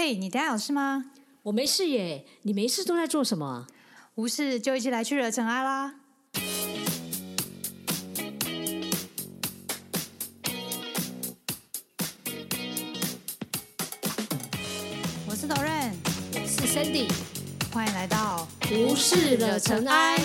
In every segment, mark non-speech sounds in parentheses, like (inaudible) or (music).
嘿，你等下有事吗？我没事耶，你没事都在做什么？无事就一起来去惹尘埃啦！我是 Doren，我是 Sandy，欢迎来到无事惹尘埃。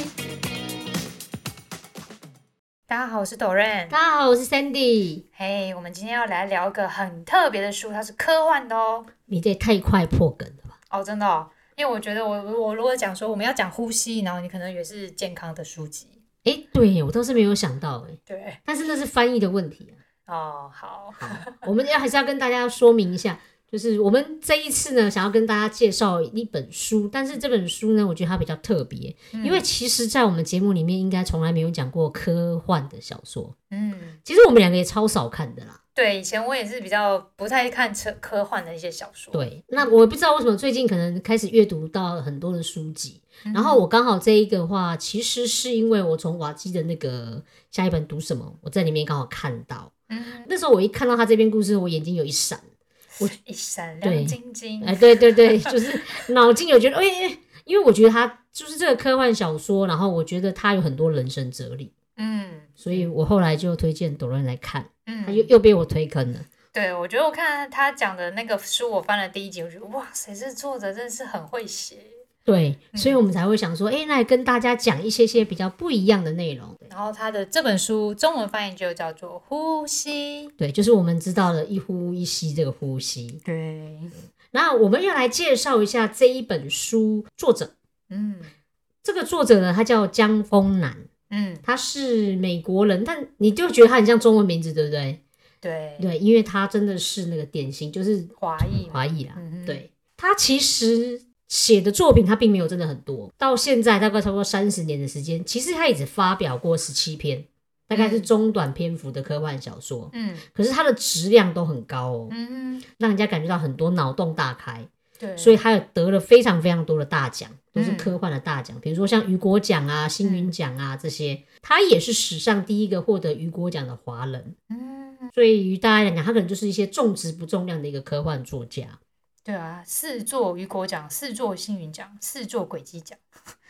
大家好，我是 Doren。大家好，我是 Sandy。嘿，我们今天要来聊一个很特别的书，它是科幻的哦。你这也太快破梗了吧？哦，真的哦，因为我觉得我我如果讲说我们要讲呼吸，然后你可能也是健康的书籍。哎，对，我倒是没有想到哎。对，但是那是翻译的问题啊。哦，好，好，我们要还是要跟大家说明一下，就是我们这一次呢，想要跟大家介绍一本书，但是这本书呢，我觉得它比较特别，因为其实，在我们节目里面，应该从来没有讲过科幻的小说。嗯，其实我们两个也超少看的啦。对，以前我也是比较不太看科科幻的一些小说。对，那我不知道为什么最近可能开始阅读到很多的书籍，然后我刚好这一个话，其实是因为我从瓦基的那个下一本读什么，我在里面刚好看到，嗯，那时候我一看到他这篇故事，我眼睛有一闪，我一闪亮晶晶。哎，对对对，就是脑筋有觉得，哎哎，因为我觉得他就是这个科幻小说，然后我觉得他有很多人生哲理，嗯，所以我后来就推荐朵伦来看。嗯，他又又被我推坑了。对，我觉得我看他讲的那个书，我翻了第一集，我觉得哇塞，这作者真是很会写。对，所以我们才会想说，哎，那跟大家讲一些些比较不一样的内容。然后他的这本书中文翻译就叫做《呼吸》，对，就是我们知道的一呼一吸这个呼吸。对，那我们要来介绍一下这一本书作者。嗯，这个作者呢，他叫江丰南。嗯，他是美国人，但你就觉得他很像中文名字，对不对？对对，因为他真的是那个典型，就是华裔华裔啦。嗯对他其实写的作品，他并没有真的很多，到现在大概差不多三十年的时间，其实他也只发表过十七篇，大概是中短篇幅的科幻小说。嗯可是它的质量都很高哦，嗯，让人家感觉到很多脑洞大开。对，所以他有得了非常非常多的大奖，都是嗯科幻的大奖，比如说像雨果奖啊、星云奖啊这些。他也是史上第一个获得雨果奖的华人，嗯，所以于大家来讲，他可能就是一些重质不重量的一个科幻作家，对啊，四座雨果奖，四座星云奖，四座轨迹奖，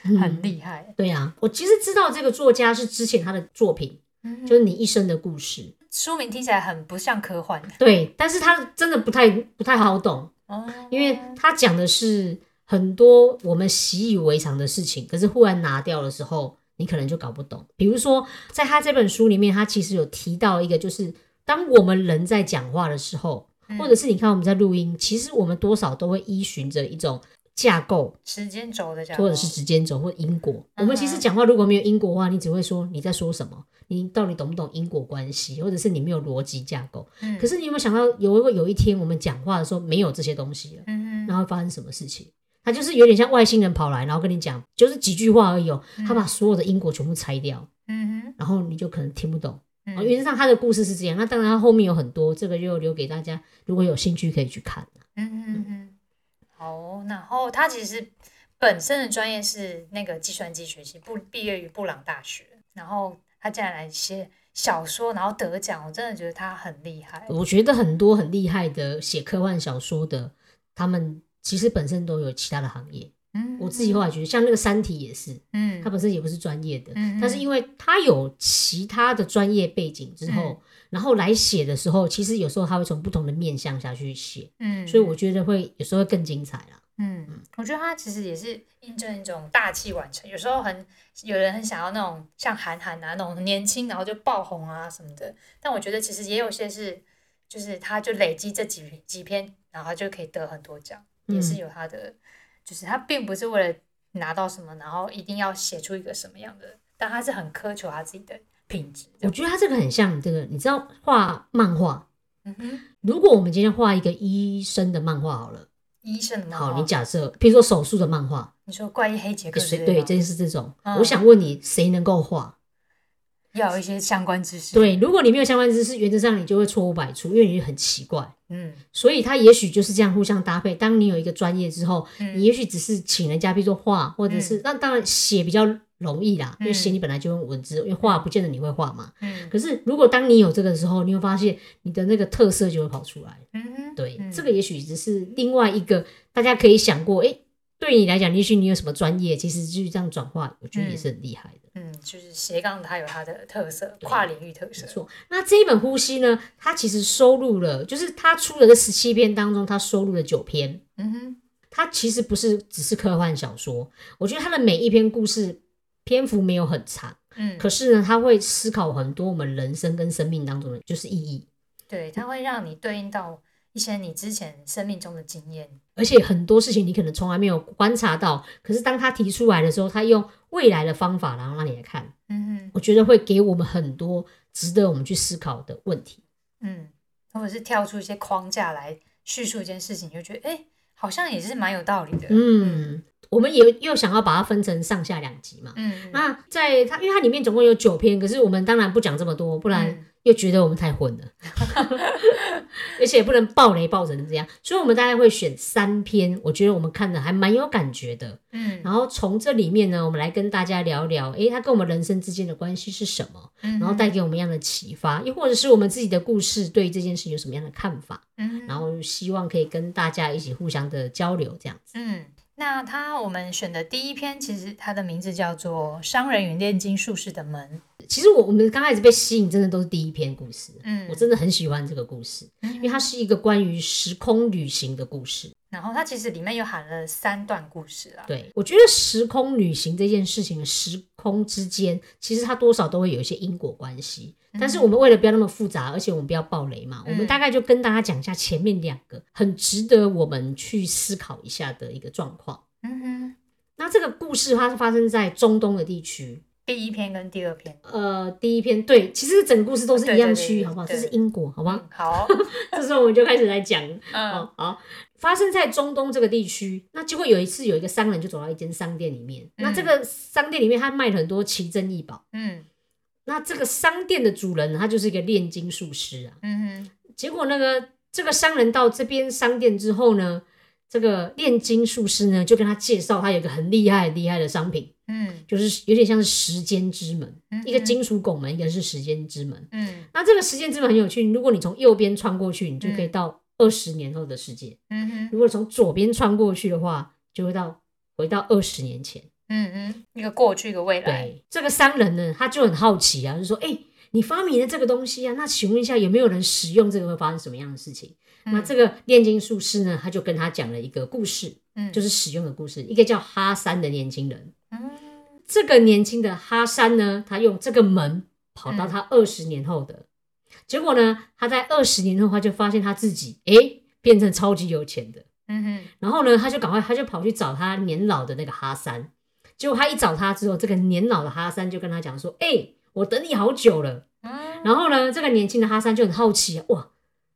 嗯很厉害。对啊，我其实知道这个作家是之前他的作品，嗯就是《你一生的故事》，书名听起来很不像科幻对，但是他真的不太不太好懂，哦，因为他讲的是很多我们习以为常的事情，可是忽然拿掉的时候，你可能就搞不懂。比如说，在他这本书里面，他其实有提到一个，就是当我们人在讲话的时候，嗯或者是你看我们在录音，其实我们多少都会依循着一种架构，时间轴的架构，或者是时间轴或因果。嗯我们其实讲话如果没有因果的话，你只会说你在说什么，你到底懂不懂因果关系，或者是你没有逻辑架构。嗯可是你有没有想到，有有一天我们讲话的时候没有这些东西了？嗯然后会发生什么事情？他就是有点像外星人跑来，然后跟你讲，就是几句话而已哦。他把所有的因果全部拆掉，嗯然后你就可能听不懂。嗯哦，原则上他的故事是这样。那当然，他后面有很多，这个就留给大家，如果有兴趣可以去看。嗯嗯嗯，好，然后他其实本身的专业是那个计算机学习，不毕业于布朗大学，然后他竟然来写小说，然后得奖，我真的觉得他很厉害。我觉得很多很厉害的写科幻小说的，他们其实本身都有其他的行业。嗯我自己后来觉得，像那个《三体》也是，嗯他本身也不是专业的，嗯但是因为他有其他的专业背景之后，然后来写的时候，其实有时候他会从不同的面向下去写，嗯，所以我觉得会有时候会更精彩啦。嗯，我觉得他其实也是印证一种大器晚成。有时候很有人很想要那种像韩寒啊那种年轻然后就爆红啊什么的，但我觉得其实也有些是，就是他就累积这几几篇，然后他就可以得很多奖，也是嗯有他的，就是他并不是为了拿到什么，然后一定要写出一个什么样的，但他是很苛求他自己的品质。我觉得他这个很像这个，你知道画漫画，嗯哼，如果我们今天画一个医生的漫画好了，医生的漫画好，你假设，比如说手术的漫画，你说怪异黑杰克之谁对，类的吗这是这种，嗯我想问你，谁能够画？要有一些相关知识。，对，如果你没有相关知识，原则上你就会错误百出，因为你很奇怪。嗯所以它也许就是这样互相搭配。当你有一个专业之后，嗯你也许只是请人家，比如说画，或者是那、当然写比较容易啦，因为写你本来就用文字，因为画不见得你会画嘛。嗯可是如果当你有这个的时候，你会发现你的那个特色就会跑出来。嗯哼。对这个也许只是另外一个大家可以想过，哎、对你来讲，也许你有什么专业，其实就是这样转化，我觉得也是很厉害的。嗯，就是斜杠它有它的特色，跨领域特色没。错，那这一本呼吸呢，它其实收录了，就是它出的这十七篇当中，它收录了九篇。嗯哼，它其实不是只是科幻小说，我觉得它的每一篇故事篇幅没有很长，嗯，可是呢，它会思考很多我们人生跟生命当中的就是意义，对，它会让你对应到一些你之前生命中的经验。而且很多事情你可能从来没有观察到，可是当他提出来的时候，他用未来的方法，然后让你来看，嗯我觉得会给我们很多值得我们去思考的问题。嗯，或者是跳出一些框架来叙述一件事情，你就觉得哎、诶好像也是蛮有道理的。嗯，我们也又想要把它分成上下两集嘛。嗯，那在它，因为它里面总共有九篇，可是我们当然不讲这么多，不然嗯又觉得我们太混了，(laughs) 而且也不能暴雷暴成这样，所以我们大概会选三篇，我觉得我们看的还蛮有感觉的。嗯，然后从这里面呢，我们来跟大家聊聊，诶，它跟我们人生之间的关系是什么，嗯然后带给我们一样的启发，又或者是我们自己的故事对这件事有什么样的看法，嗯然后希望可以跟大家一起互相的交流，这样子。嗯，那它我们选的第一篇，其实它的名字叫做《商人与炼金术士的门》。其实我我们刚开始被吸引，真的都是第一篇故事，嗯我真的很喜欢这个故事，因为它是一个关于时空旅行的故事。然后它其实里面又含了三段故事啊。对我觉得时空旅行这件事情，时空之间其实它多少都会有一些因果关系。但是我们为了不要那么复杂，而且我们不要爆雷嘛，我们大概就跟大家讲一下前面两个很值得我们去思考一下的一个状况。嗯哼，那这个故事它是发生在中东的地区，第一篇跟第二篇，呃，第一篇对，其实整个故事都是一样区域，好不好？这是因果，好不好？嗯，好，(laughs) 这时候我们就开始来讲，嗯哦，好，发生在中东这个地区。那结果有一次，有一个商人就走到一间商店里面，那这个商店里面他卖了很多奇珍异宝。嗯那这个商店的主人他就是一个炼金术师啊。嗯哼，结果那个这个商人到这边商店之后呢，这个炼金术师呢就跟他介绍，他有一个很厉害很厉害的商品，嗯就是有点像是时间之门，嗯一个金属拱门，一个是时间之门。嗯那这个时间之门很有趣，如果你从右边穿过去，你就可以到二十年后的世界。嗯哼，如果从左边穿过去的话，就会到回到二十年前。嗯嗯，一个过去，一个未来。对，这个商人呢，他就很好奇啊，就说：“哎、你发明了这个东西啊，那请问一下，有没有人使用这个会发生什么样的事情？”那这个炼金术师呢，他就跟他讲了一个故事，嗯，就是使用的故事。一个叫哈三的年轻人，嗯这个年轻的哈山呢，他用这个门跑到他二十年后的，结果呢，他在二十年后，他就发现他自己哎、变成超级有钱的。嗯哼，然后呢，他就赶快，他就跑去找他年老的那个哈山。结果他一找他之后，这个年老的哈山就跟他讲说：“哎、我等你好久了。”嗯然后呢，这个年轻的哈山就很好奇啊，哇，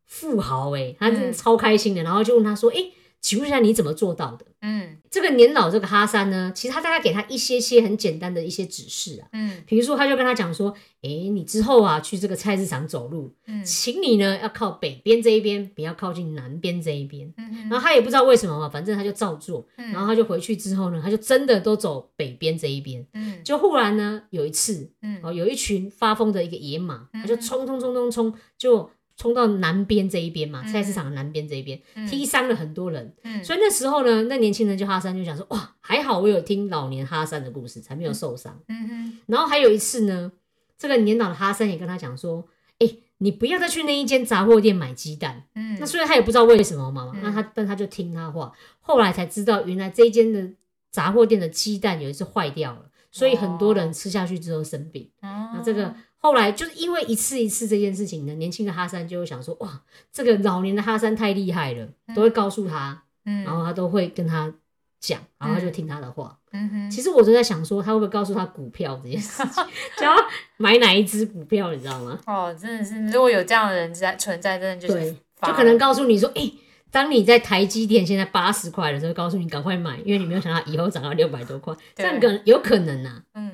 富豪哎、他真的嗯超开心的。然后就问他说：“哎、请问一下你怎么做到的？嗯？”这个年老这个哈山呢，其实他大概给他一些些很简单的一些指示啊，嗯。比如说他就跟他讲说：“哎、你之后啊去这个菜市场走路，嗯。请你呢要靠北边这一边，不要靠近南边这一边。”嗯然后他也不知道为什么嘛，反正他就照做。嗯。然后他就回去之后呢，他就真的都走北边这一边。嗯。就忽然呢，有一次，嗯。哦，有一群发疯的一个野马，嗯。他就冲冲冲冲冲，就冲到南边这一边嘛，嗯菜市场的南边这一边，嗯踢伤了很多人。嗯所以那时候呢，那年轻人就哈山就想说，哇，还好我有听老年哈山的故事，才没有受伤。嗯哼然后还有一次呢，这个年老的哈山也跟他讲说，哎，你不要再去那一间杂货店买鸡蛋。嗯那虽然他也不知道为什么嘛，嗯那他但他就听他话，后来才知道原来这一间的杂货店的鸡蛋有一次坏掉了，所以很多人吃下去之后生病。哦那这个后来就是因为一次一次这件事情呢，年轻的哈山就会想说，哇，这个老年的哈山太厉害了，都会告诉他，嗯。然后他都会跟他讲，然后他就听他的话。嗯哼。其实我都在想说，他会不会告诉他股票这件事情，(laughs) 就要买哪一只股票，你知道吗？哦，真的是，如果有这样的人在存在，真的就是对，就可能告诉你说，哎、当你在台积电现在八十块的时候，告诉你赶快买，因为你没有想到以后涨到六百多块，这对样可能有可能呐、嗯。哦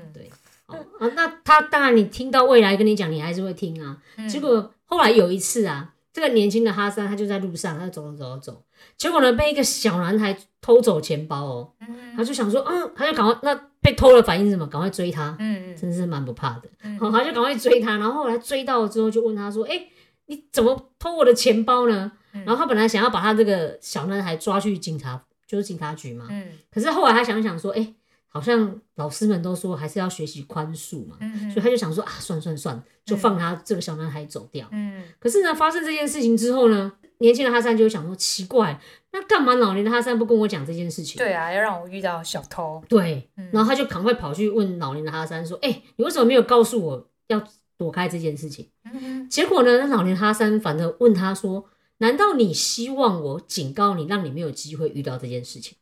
啊，那他当然你听到未来跟你讲，你还是会听啊。嗯结果后来有一次啊，这个年轻的哈桑他就在路上，他就走走走走走，结果呢被一个小男孩偷走钱包哦，嗯他就想说，嗯，他就赶快那被偷了反应是什么？赶快追他，嗯真的是蛮不怕的。嗯好，他就赶快追他，然后后来追到了之后就问他说：“哎、你怎么偷我的钱包呢？”然后他本来想要把他这个小男孩抓去警察，就是警察局嘛。嗯可是后来他想想说，哎、好像老师们都说还是要学习宽恕嘛，嗯所以他就想说啊，算算算，就放他这个小男孩走掉。嗯可是呢，发生这件事情之后呢，年轻的哈三就会想说，奇怪，那干嘛老年的哈三不跟我讲这件事情？对啊，要让我遇到小偷。对，嗯然后他就赶快跑去问老年的哈三说，哎、你为什么没有告诉我要躲开这件事情？嗯结果呢，那老年哈三反而问他说，难道你希望我警告你，让你没有机会遇到这件事情？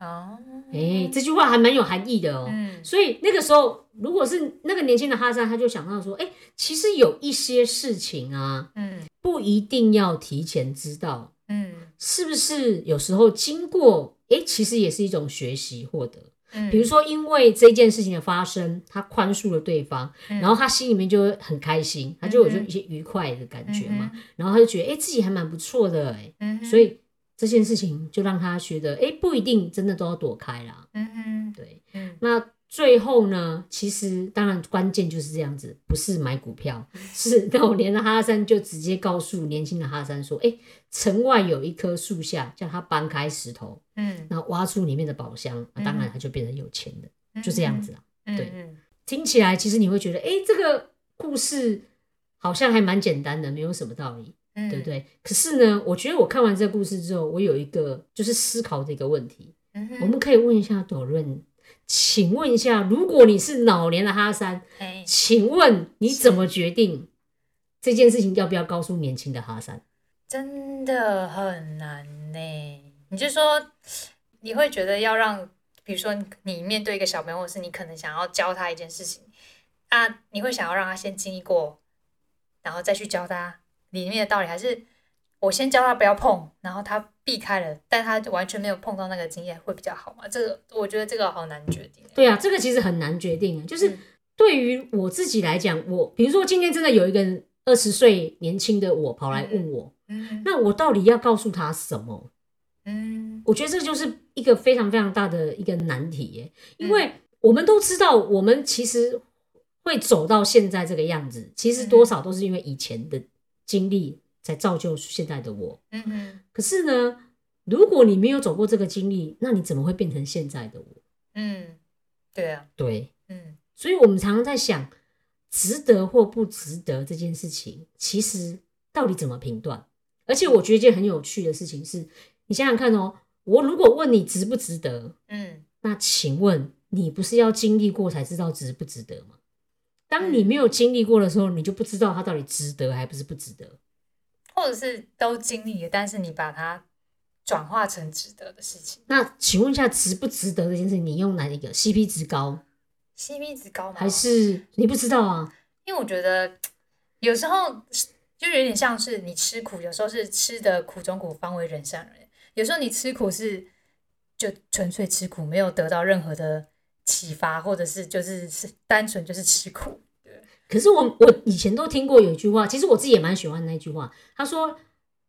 哦，哎、这句话还蛮有含义的哦。嗯。所以那个时候，如果是那个年轻的哈桑，他就想到说，哎、其实有一些事情啊，嗯。不一定要提前知道，嗯。是不是？有时候经过，哎、其实也是一种学习获得。嗯，比如说，因为这件事情的发生，他宽恕了对方，嗯。然后他心里面就会很开心，他就有一些愉快的感觉嘛，然后他就觉得，哎、自己还蛮不错的、哎、嗯，所以这件事情就让他觉得，哎、不一定真的都要躲开啦。嗯哼对，嗯那最后呢，其实当然关键就是这样子，不是买股票，是老年的哈山就直接告诉年轻的哈山说，哎、城外有一棵树下，叫他搬开石头，嗯，那挖出里面的宝箱，那当然他就变成有钱的，就这样子啊。对听起来其实你会觉得，哎、这个故事好像还蛮简单的，没有什么道理，嗯，对不对？可是呢，我觉得我看完这个故事之后，我有一个就是思考的一个问题，嗯？我们可以问一下朵润，请问一下，如果你是老年的哈山，哎，请问你怎么决定这件事情要不要告诉年轻的哈山？真的很难呢。你就说你会觉得要让，比如说你面对一个小朋友，或是你可能想要教他一件事情啊，你会想要让他先经历过，然后再去教他里面的道理，还是我先教他不要碰，然后他避开了，但他完全没有碰到那个经验会比较好吗？这个我觉得这个好难决定。对啊，这个其实很难决定啊。就是嗯对于我自己来讲，我比如说今天真的有一个二十岁年轻的我跑来问我，嗯那我到底要告诉他什么？嗯我觉得这就是一个非常非常大的一个难题耶，因嗯为我们都知道，我们其实会走到现在这个样子，其实多少都是因为以前的经历才造就现在的我。嗯嗯可是呢，如果你没有走过这个经历，那你怎么会变成现在的我？嗯，对啊，对，嗯所以我们常常在想，值得或不值得这件事情，其实到底怎么评断？而且我觉得一件很有趣的事情是，你想想看哦，我如果问你值不值得，嗯那请问你不是要经历过才知道值不值得吗？当你没有经历过的时候，你就不知道它到底值得还不是不值得。或者是都经历了，但是你把它转化成值得的事情那请问一下，值不值得这件事，你用哪一个 CP 值高，，CP 值高吗？还是你不知道啊？因为我觉得有时候就有点像是你吃苦，有时候是吃的苦中苦，方为人上人。有时候你吃苦是就纯粹吃苦，没有得到任何的启发，或者是就是是单纯就是吃苦。可是我我以前都听过有一句话，其实我自己也蛮喜欢那句话。他说：“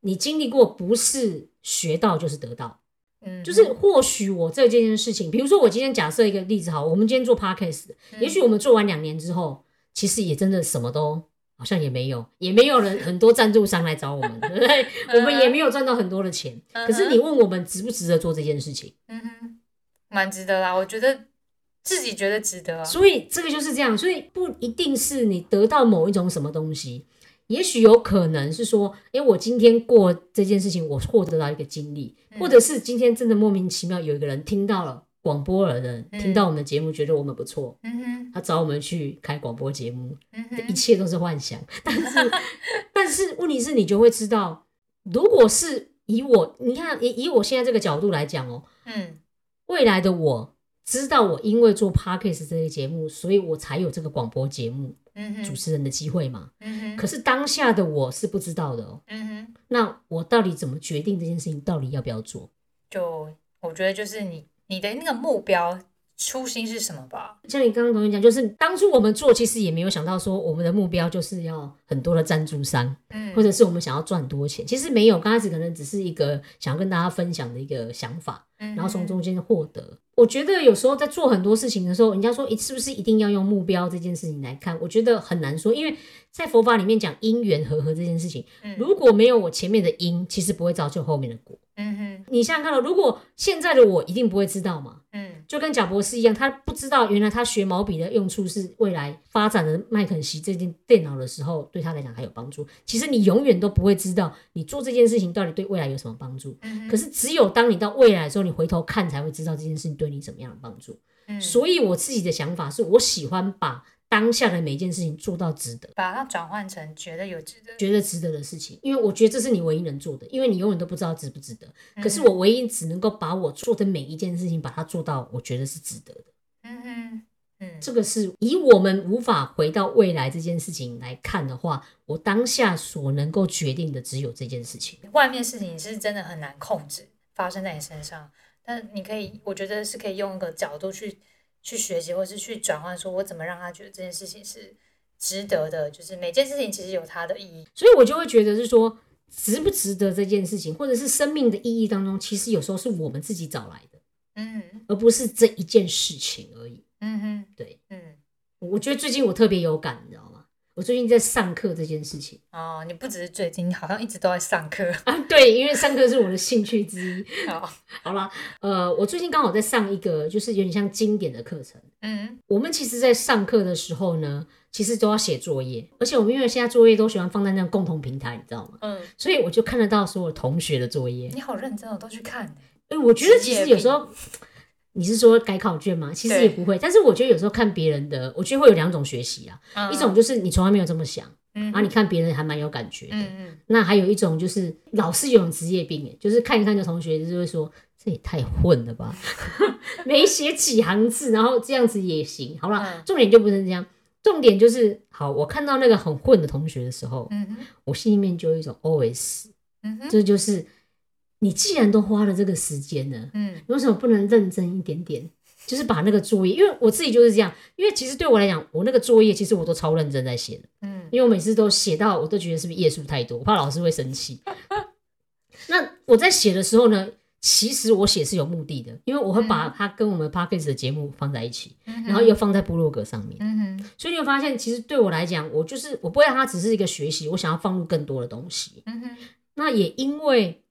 你经历过，不是学到就是得到。嗯，就是或许我这件事情，比如说我今天假设一个例子好，我们今天做 podcast，、嗯也许我们做完两年之后，其实也真的什么都好像也没有，也没有人很多赞助商来找我们，对不对？我们也没有赚到很多的钱。嗯可是你问我们值不值得做这件事情？嗯哼，蛮值得啦，我觉得自己觉得值得啊。所以这个就是这样，所以不一定是你得到某一种什么东西，也许有可能是说，诶，我今天过这件事情，我获得到一个经历，嗯。或者是今天真的莫名其妙有一个人听到了广播的人，嗯。听到我们的节目，觉得我们不错，嗯哼，他找我们去开广播节目，嗯一，切都是幻想。(laughs) 但是，但是问题是你就会知道，如果是以我，你看以以我现在这个角度来讲哦，嗯。未来的我知道，我因为做 podcast 这个节目，所以我才有这个广播节目嗯，主持人的机会嘛。嗯，可是当下的我是不知道的哦。那我到底怎么决定这件事情到底要不要做？就我觉得就是你你的那个目标初心是什么吧。像你刚刚跟我讲，就是当初我们做，其实也没有想到说我们的目标就是要很多的赞助商，嗯或者是我们想要赚很多钱。其实没有，刚开始可能只是一个想要跟大家分享的一个想法，嗯然后从中间获得。我觉得有时候在做很多事情的时候，人家说，诶，是不是一定要用目标这件事情来看？我觉得很难说，因为在佛法里面讲因缘和合这件事情，嗯如果没有我前面的因，其实不会造就后面的果。嗯哼你想想看了，如果现在的我一定不会知道嘛，嗯就跟贾博士一样，他不知道原来他学毛笔的用处是未来发展的麦肯锡这件电脑的时候，对他来讲还有帮助。其实你永远都不会知道你做这件事情到底对未来有什么帮助。嗯可是只有当你到未来的时候，你回头看才会知道这件事情对你怎么样的帮助。嗯，所以我自己的想法是我喜欢把当下的每一件事情做到值得。把它转换成觉得有值得。觉得值得的事情，因为我觉得这是你唯一能做的，因为你永远都不知道值不值得。嗯可是我唯一只能够把我做的每一件事情，把它做到我觉得是值得的。嗯哼嗯这个是以我们无法回到未来这件事情来看的话，我当下所能够决定的只有这件事情。外面事情是真的很难控制发生在你身上，但你可以，我觉得是可以用一个角度去去学习，或是去转换，说我怎么让他觉得这件事情是值得的，就是每件事情其实有它的意义。所以我就会觉得是说，值不值得这件事情，或者是生命的意义当中，其实有时候是我们自己找来的，嗯而不是这一件事情而已。嗯哼，对，嗯我觉得最近我特别有感，你知道吗？我最近在上课这件事情哦，你不只是最近，你好像一直都在上课。(laughs) 啊，对，因为上课是我的兴趣之一。(laughs) 好，好了，呃，我最近刚好在上一个就是有点像经典的课程。嗯我们其实，在上课的时候呢，其实都要写作业，而且我们因为现在作业都喜欢放在那种共同平台，你知道吗？嗯，所以我就看得到所有同学的作业。你好认真哦，都去看。哎，我觉得其实有时候，你是说改考卷吗？其实也不会，但是我觉得有时候看别人的，我觉得会有两种学习啊，嗯一种就是你从来没有这么想，嗯然后你看别人还蛮有感觉的。嗯嗯那还有一种就是老是有种职业病，哎，就是看一看就同学就是会说这也太混了吧，(laughs) 没写几行字，然后这样子也行。好了，嗯重点就不是这样，重点就是好，我看到那个很混的同学的时候，嗯哼我心里面就有一种 OS，嗯哼这就是你既然都花了这个时间了，嗯你为什么不能认真一点点？就是把那个作业，因为我自己就是这样，因为其实对我来讲，我那个作业其实我都超认真在写的。嗯因为我每次都写到，我都觉得是不是页数太多，我怕老师会生气。那我在写的时候呢，其实我写是有目的的，因为我会把它跟我们 p d c a s t 的节目放在一起，嗯，然后又放在部落格上面。嗯哼所以你会发现，其实对我来讲，我就是我不会让它只是一个学习，我想要放入更多的东西。嗯哼那也因为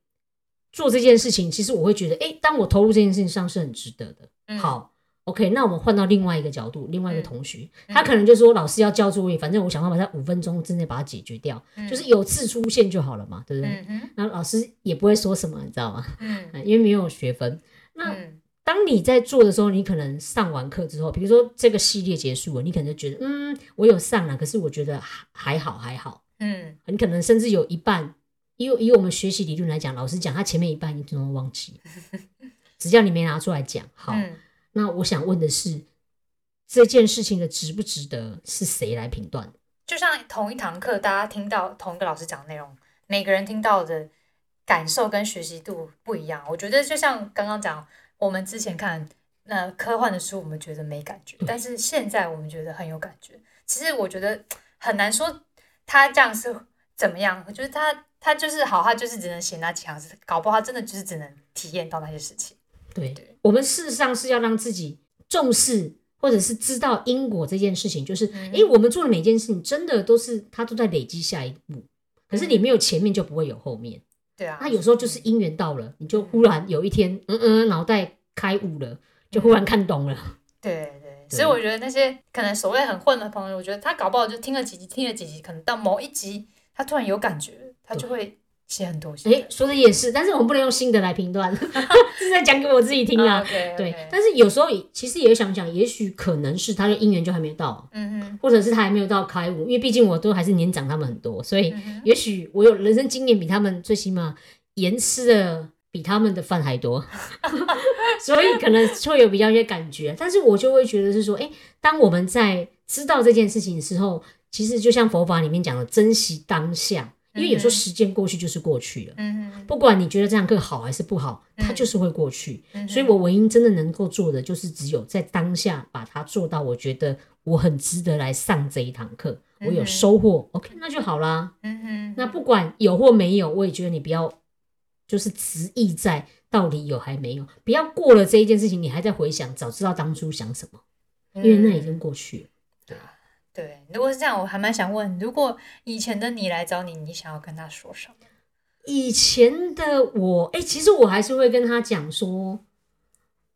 做这件事情，其实我会觉得，诶，当我投入这件事情上是很值得的。嗯好，OK，那我们换到另外一个角度，另外一个同学，嗯他可能就说老师要交作业，反正我想办法在五分钟之内把它解决掉，嗯就是有次出现就好了嘛，对不对？那老师也不会说什么，你知道吗？(laughs) 因为没有学分。那嗯当你在做的时候，你可能上完课之后，比如说这个系列结束了，你可能就觉得，嗯，我有上了，可是我觉得还还好还好。嗯你可能甚至有一半，以以我们学习理论来讲，老师讲他前面一半你都忘记，(laughs) 只要你没拿出来讲，好，嗯那我想问的是，这件事情的值不值得是谁来评断？就像同一堂课，大家听到同一个老师讲的内容，每个人听到的感受跟学习度不一样。我觉得就像刚刚讲，我们之前看那科幻的书，我们觉得没感觉，但是现在我们觉得很有感觉。其实我觉得很难说他这样是怎么样，我觉得他他就是好，他就是只能写那几行字，搞不好他真的就是只能体验到那些事情。对对我们事实上是要让自己重视，或者是知道因果这件事情，就是，嗯诶，我们做的每件事情真的都是它都在累积下一步，可是你没有前面就不会有后面。对啊，那有时候就是因缘到了，你就忽然有一天，嗯嗯，脑袋开悟了，就忽然看懂了。对 (laughs) 对，对所以我觉得那些可能所谓很混的朋友，我觉得他搞不好就听了几集，听了几集，可能到某一集他突然有感觉，他就会写很多。诶，说的也是，但是我们不能用新的来评断，(laughs) 是在讲给我自己听啊。对，但是有时候其实也想想，也许可能是他的姻缘就还没到，或者是他还没有到开悟，因为毕竟我都还是年长他们很多，所以也许我有人生经验比他们最起码盐吃的比他们的饭还多，(laughs) 所以可能会有比较一些感觉。但是我就会觉得是说，诶，当我们在知道这件事情的时候，其实就像佛法里面讲的，珍惜当下。因为有时候时间过去就是过去了，嗯，不管你觉得这堂课好还是不好，它嗯。就是会过去。嗯所以我唯一真的能够做的，就是只有在当下把它做到，我觉得我很值得来上这一堂课，我有收获，OK，那就好啦。那不管有或没有，我也觉得你不要就是执意在到底有还没有，不要过了这一件事情，你还在回想，早知道当初想什么，因为那已经过去了。对，如果是这样，我还蛮想问，如果以前的你来找你，你想要跟他说什么？以前的我，哎、其实我还是会跟他讲说，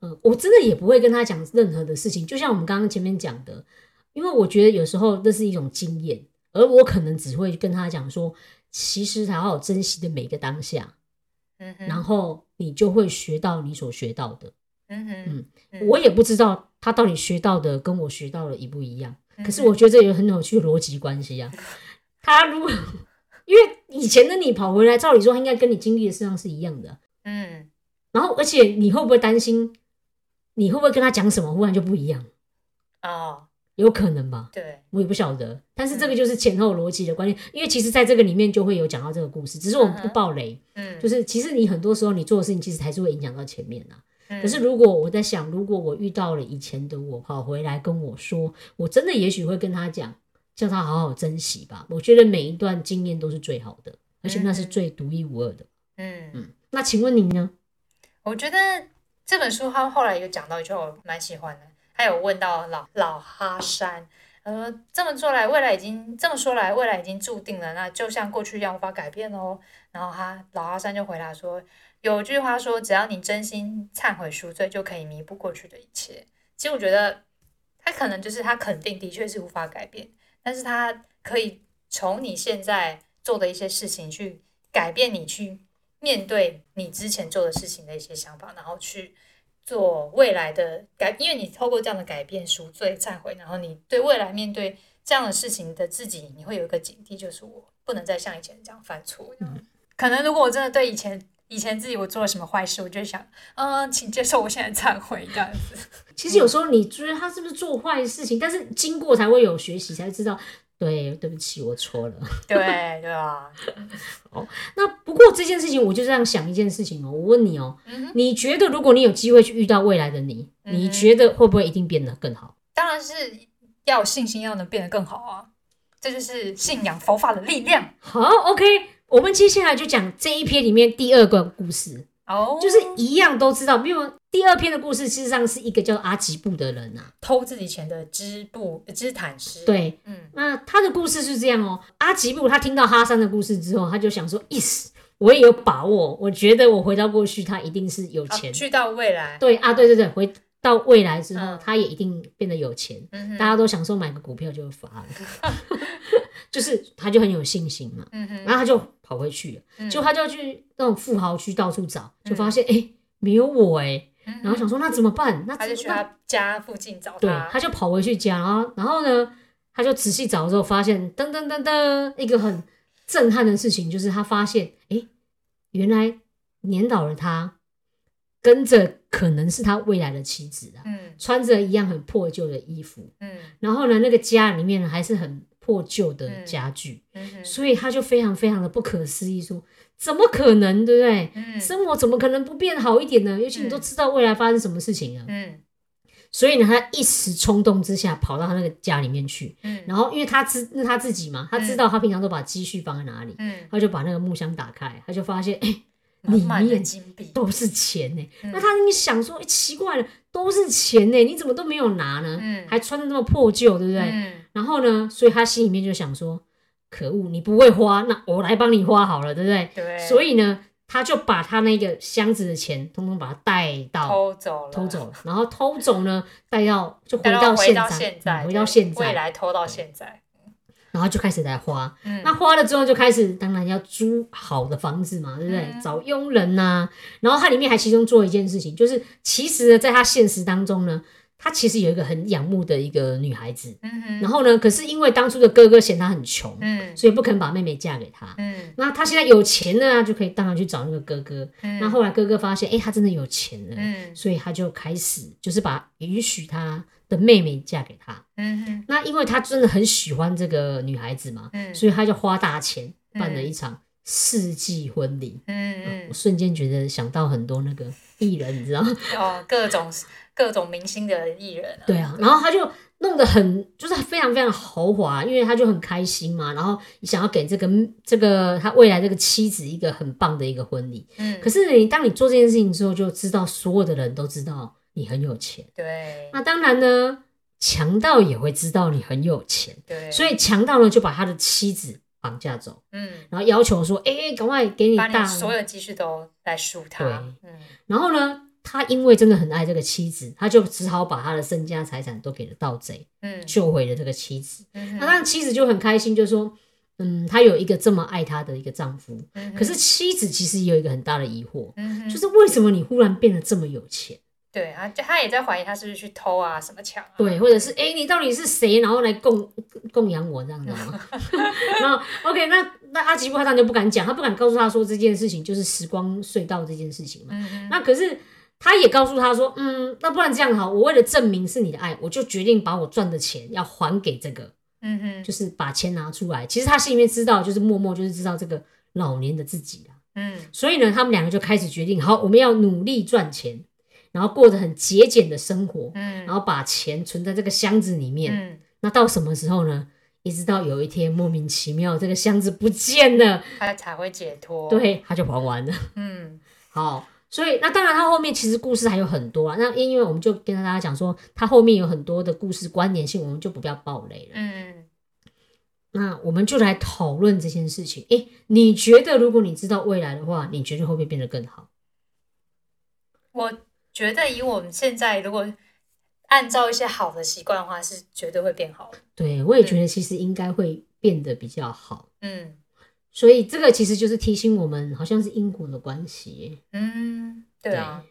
嗯、我真的也不会跟他讲任何的事情，就像我们刚刚前面讲的，因为我觉得有时候那是一种经验，而我可能只会跟他讲说，其实好好珍惜的每个当下，嗯哼，然后你就会学到你所学到的。嗯哼，嗯嗯我也不知道他到底学到的跟我学到的一不一样，嗯可是我觉得这有很有趣的逻辑关系啊。他如果因为以前的你跑回来，照理说他应该跟你经历的事上是一样的，嗯。然后而且你会不会担心，你会不会跟他讲什么忽然就不一样？哦，有可能吧，对，我也不晓得。但是这个就是前后逻辑的关系，因为其实在这个里面就会有讲到这个故事，只是我们不爆雷，嗯，就是其实你很多时候你做的事情其实还是会影响到前面啊。嗯可是如果我在想，如果我遇到了以前的我跑回来跟我说，我真的也许会跟他讲，叫他好好珍惜吧。我觉得每一段经验都是最好的，而且那是最独一无二的。嗯，嗯，那请问你呢？我觉得这本书他后来有讲到一句我蛮喜欢的，他有问到老老哈山，呃，这么说来，未来已经这么说来，未来已经注定了，那就像过去一样无法改变哦。然后他老哈山就回答说，有句话说，只要你真心忏悔赎罪，就可以弥补过去的一切。其实我觉得他可能就是他肯定的确是无法改变，但是他可以从你现在做的一些事情去改变你去面对你之前做的事情的一些想法，然后去做未来的改，因为你透过这样的改变赎罪忏悔，然后你对未来面对这样的事情的自己，你会有一个警惕，就是我不能再像以前这样犯错。可能如果我真的对以前以前自己我做了什么坏事，我就想，嗯，请接受我现在忏悔这样子。(laughs) 其实有时候你觉得他是不是做坏事情，但是经过才会有学习，才知道，对，对不起，我错了。(laughs) 对对啊，那不过这件事情，我就这样想一件事情哦，我问你哦，嗯，你觉得如果你有机会去遇到未来的你，嗯你觉得会不会一定变得更好？当然是要有信心，要能变得更好啊。这就是信仰佛法的力量好，OK，我们接下来就讲这一篇里面第二个故事，哦，就是一样都知道，没有第二篇的故事，事实上是一个叫阿吉布的人啊。偷自己钱的织布织毯师。，对，嗯那他的故事是这样哦。阿吉布他听到哈桑的故事之后，他就想说，yes，我也有把握，我觉得我回到过去，他一定是有哦钱。去到未来，对啊，对对对，回到未来之后，嗯他也一定变得有钱。嗯，大家都想说买个股票就发了，(laughs) 就是他就很有信心嘛。嗯哼，然后他就跑回去了，嗯。就他就去那种富豪区到处找，就发现哎、诶没有我哎、然后想说那怎么办？那他就去他家附近找他。对，他，就跑回去家，然后然后呢，他就仔细找之后发现，噔噔噔噔，一个很震撼的事情就是他发现，哎，原来年老了他跟着可能是他未来的妻子啊，嗯。穿着一样很破旧的衣服，嗯。然后呢，那个家里面呢还是很破旧的嗯。家具，所以他就非常非常的不可思议说，怎么可能，对不对？嗯。生活怎么可能不变好一点呢？尤其你都知道未来发生什么事情了。嗯。所以呢，他一时冲动之下跑到他那个家里面去，嗯。然后因为他知那他自己嘛，他知道他平常都把积蓄放在哪里，嗯，他就把那个木箱打开，他就发现哎、里面金币，都是钱呢、嗯。那他一想说，哎、奇怪了，都是钱呢、你怎么都没有拿呢？嗯。还穿的那么破旧，对不对？嗯。然后呢，所以他心里面就想说，可恶，你不会花，那我来帮你花好了，对不对？对，所以呢，他就把他那个箱子的钱，通通把它带到偷走了，偷走了，然后偷走呢，带到就回到到现在，回到现在，嗯回到现在，来偷到现在，然后就开始来花。嗯那花了之后，就开始当然要租好的房子嘛，对不对？嗯找佣人呐、然后它里面还其中做一件事情，就是其实呢，在他现实当中呢，他其实有一个很仰慕的一个女孩子，嗯哼，然后呢，可是因为当初的哥哥嫌他很穷，嗯所以不肯把妹妹嫁给他。嗯那他现在有钱了啊，就可以当然去找那个哥哥。嗯，那后来哥哥发现，哎、他真的有钱了，嗯所以他就开始就是把允许他的妹妹嫁给他。嗯哼那因为他真的很喜欢这个女孩子嘛，嗯所以他就花大钱办了一场世纪婚礼。嗯嗯我瞬间觉得想到很多那个艺人，你知道吗？哦，各种各种明星的艺人、啊，对啊，然后他就弄得很，就是非常非常豪华，因为他就很开心嘛，然后想要给这个这个他未来这个妻子一个很棒的一个婚礼。嗯，可是你当你做这件事情之后，就知道所有的人都知道你很有钱。对。那当然呢，强盗也会知道你很有钱，对，所以强盗呢就把他的妻子绑架走，嗯，然后要求说：“哎、赶快给你把所有积蓄都来赎他，对。嗯。然后呢，他因为真的很爱这个妻子，他就只好把他的身家财产都给了盗贼，嗯救回了这个妻子。嗯那当然，妻子就很开心，就说：“嗯，他有一个这么爱他的一个丈夫。”嗯可是妻子其实也有一个很大的疑惑，嗯就是为什么你忽然变得这么有钱？对啊，就他也在怀疑他是不是去偷啊什么抢啊，对，或者是哎、诶你到底是谁，然后来供供养我这样子吗？(laughs) 然后 OK，那那阿吉布他当然就不敢讲，他不敢告诉他说这件事情就是时光隧道这件事情嘛。嗯那可是他也告诉他说，嗯，那不然这样好，我为了证明是你的爱，我就决定把我赚的钱要还给这个，嗯哼就是把钱拿出来。其实他心里面知道，就是默默就是知道这个老年的自己啦。嗯所以呢，他们两个就开始决定，好，我们要努力赚钱，然后过着很节俭的生活，嗯然后把钱存在这个箱子里面。嗯，那到什么时候呢？一直到有一天莫名其妙这个箱子不见了，他才会解脱，，对，他就还完了。嗯好，所以那当然，他后面其实故事还有很多啊。那因为我们就跟大家讲说，他后面有很多的故事关联性，我们就不要爆雷了。嗯那我们就来讨论这件事情。诶，你觉得如果你知道未来的话，你觉得会不会变得更好？我觉得以我们现在如果按照一些好的习惯的话，是绝对会变好的，对我也觉得其实应该会变得比较好。嗯所以这个其实就是提醒我们，好像是因果的关系耶。嗯，对啊。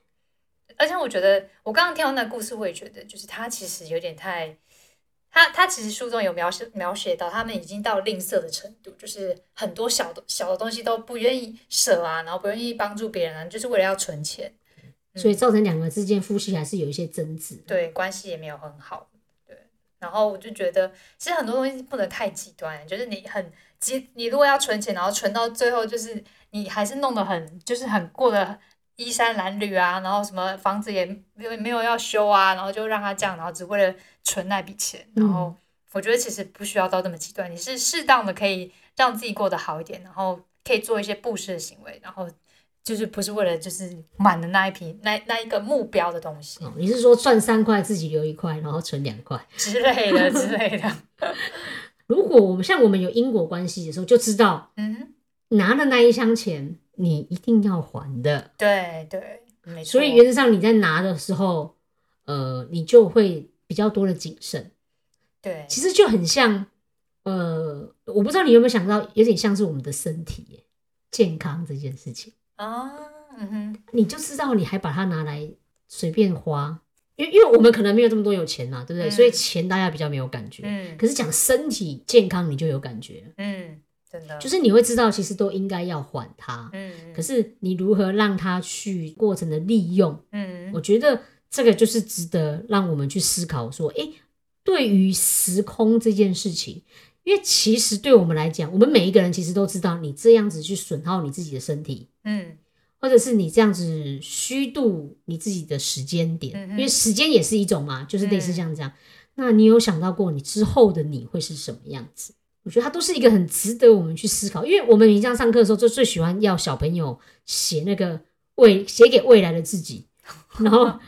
而且我觉得，我刚刚听到那个故事，我也觉得，就是他其实有点太，他他其实书中有描写描写到，他们已经到吝啬的程度，就是很多小的小的东西都不愿意舍啊，然后不愿意帮助别人啊，就是为了要存钱，所以造成两个之间夫妻还是有一些争执。对关系也没有很好，对。然后我就觉得，其实很多东西不能太极端，就是你很极，你如果要存钱，然后存到最后，就是你还是弄得很，就是很过得衣衫褴褛啊，然后什么房子也没有没有要修啊，然后就让他这样，然后只为了存那笔钱。然后我觉得其实不需要到这么极端，你是适当的可以让自己过得好一点，然后可以做一些布施的行为，然后就是不是为了就是满的那一批那那一个目标的东西。哦，你是说赚三块自己留一块，然后存两块？之类的之类的。(laughs) 如果我们像我们有因果关系的时候，就知道嗯哼，拿的那一箱钱你一定要还的。对对，没错。所以原则上你在拿的时候，呃，你就会比较多的谨慎。对，其实就很像，呃，我不知道你有没有想到，有点像是我们的身体健康这件事情，啊，嗯哼，你就知道你还把它拿来随便花，因为因为我们可能没有这么多有钱嘛，对不对？嗯所以钱大家比较没有感觉。嗯可是讲身体健康，你就有感觉，嗯，真的，就是你会知道，其实都应该要还它。嗯可是你如何让它去过程的利用，嗯我觉得这个就是值得让我们去思考说，诶，对于时空这件事情，因为其实对我们来讲，我们每一个人其实都知道，你这样子去损耗你自己的身体，嗯或者是你这样子虚度你自己的时间点，嗯因为时间也是一种嘛，就是类似像这样。那你有想到过你之后的你会是什么样子？我觉得它都是一个很值得我们去思考，因为我们平常上课的时候就最喜欢要小朋友写那个未写给未来的自己，(laughs) 然后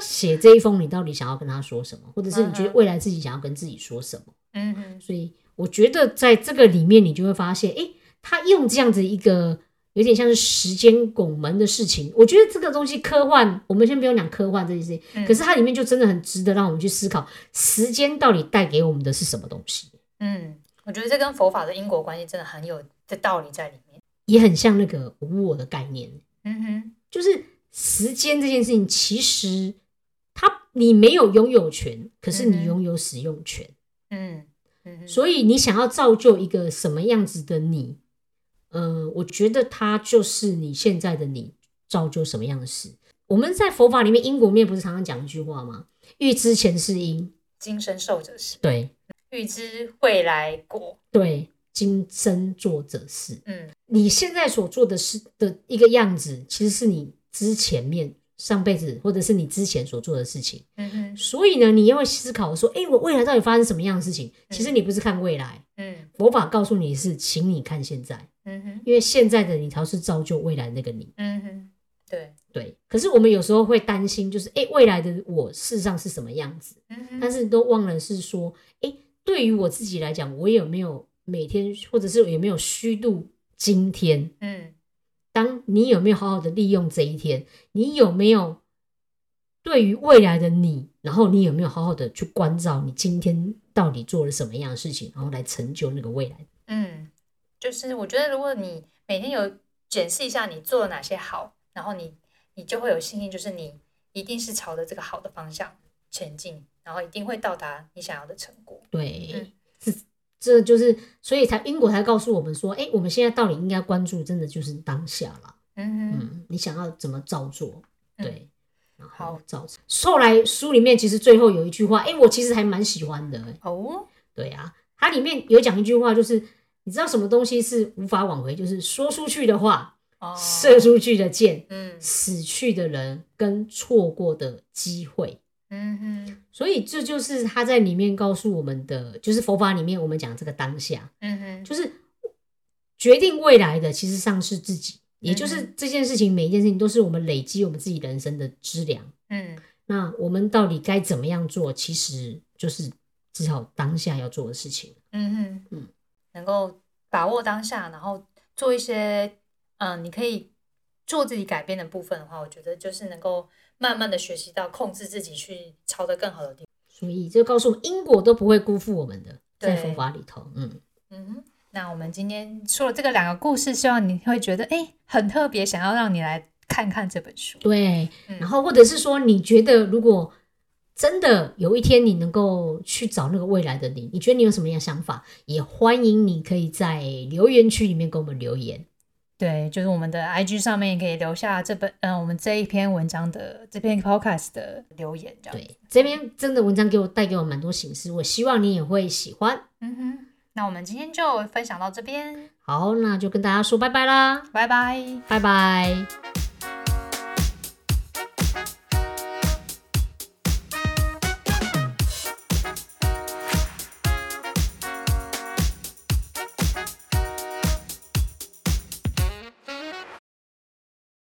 写这一封你到底想要跟他说什么，或者是你觉得未来自己想要跟自己说什么。嗯嗯，所以我觉得在这个里面，你就会发现，诶，他用这样子一个有点像是时间拱门的事情，我觉得这个东西科幻，我们先不用讲科幻这件事情，嗯。可是它里面就真的很值得让我们去思考，时间到底带给我们的是什么东西，嗯，我觉得这跟佛法的因果关系真的很有的道理在里面。也很像那个无我的概念，嗯哼，就是时间这件事情，其实它你没有拥有权，可是你拥有使用权。嗯嗯哼，所以你想要造就一个什么样子的你，嗯、我觉得它就是你现在的你造就什么样的事。我们在佛法里面因果面不是常常讲一句话吗？欲知前世因，今生受者是，对预知未来果。对。今生做者是。嗯你现在所做的事的一个样子，其实是你之前面上辈子或者是你之前所做的事情。嗯哼所以呢，你要思考说，诶，我未来到底发生什么样的事情？其实你不是看未来，嗯佛法告诉你是，请你看现在，嗯哼因为现在的你才是造就未来那个你。嗯哼，对，对，可是我们有时候会担心，就是诶，未来的我事实上是什么样子？嗯哼但是都忘了是说，诶，对于我自己来讲，我有没有每天，或者是有没有虚度今天？嗯当你有没有好好的利用这一天？你有没有对于未来的你，然后你有没有好好的去关照你今天到底做了什么样的事情，然后来成就那个未来？嗯，就是我觉得如果你每天有检视一下你做了哪些好，然后你你就会有信心，就是你一定是朝着这个好的方向前进，然后一定会到达你想要的成果。对，这就是所以才英国才告诉我们说，哎，我们现在到底应该关注，真的就是当下了。嗯，嗯，你想要怎么照做？嗯对。然后好照做。后来书里面其实最后有一句话，哎，我其实还蛮喜欢的。诶哦，对啊，它里面有讲一句话，就是你知道什么东西是无法挽回，就是说出去的话，哦，射出去的箭，嗯死去的人跟错过的机会。嗯哼，所以这就是他在里面告诉我们的，就是佛法里面我们讲这个当下，嗯哼，就是决定未来的，其实上是自己，也就是嗯这件事情，每一件事情都是我们累积我们自己人生的资粮。嗯那我们到底该怎么样做？其实就是至少当下要做的事情。嗯哼，嗯，能够把握当下，然后做一些，嗯、你可以做自己改变的部分的话，我觉得就是能够慢慢的学习到控制自己去朝着更好的地方。所以就告诉我们，因果都不会辜负我们的，在对佛法里头，嗯，嗯，那我们今天说了这个两个故事，希望你会觉得哎很特别，想要让你来看看这本书。对。嗯然后或者是说，你觉得如果真的有一天你能够去找那个未来的你，你觉得你有什么样的想法？也欢迎你可以在留言区里面给我们留言。对，就是我们的 IG 上面也可以留下这本，嗯、我们这一篇文章的这篇 Podcast 的留言，这样。对，这篇真的文章给我带给我蛮多形式，我希望你也会喜欢。嗯哼，那我们今天就分享到这边，好，那就跟大家说拜拜啦，拜拜。拜拜。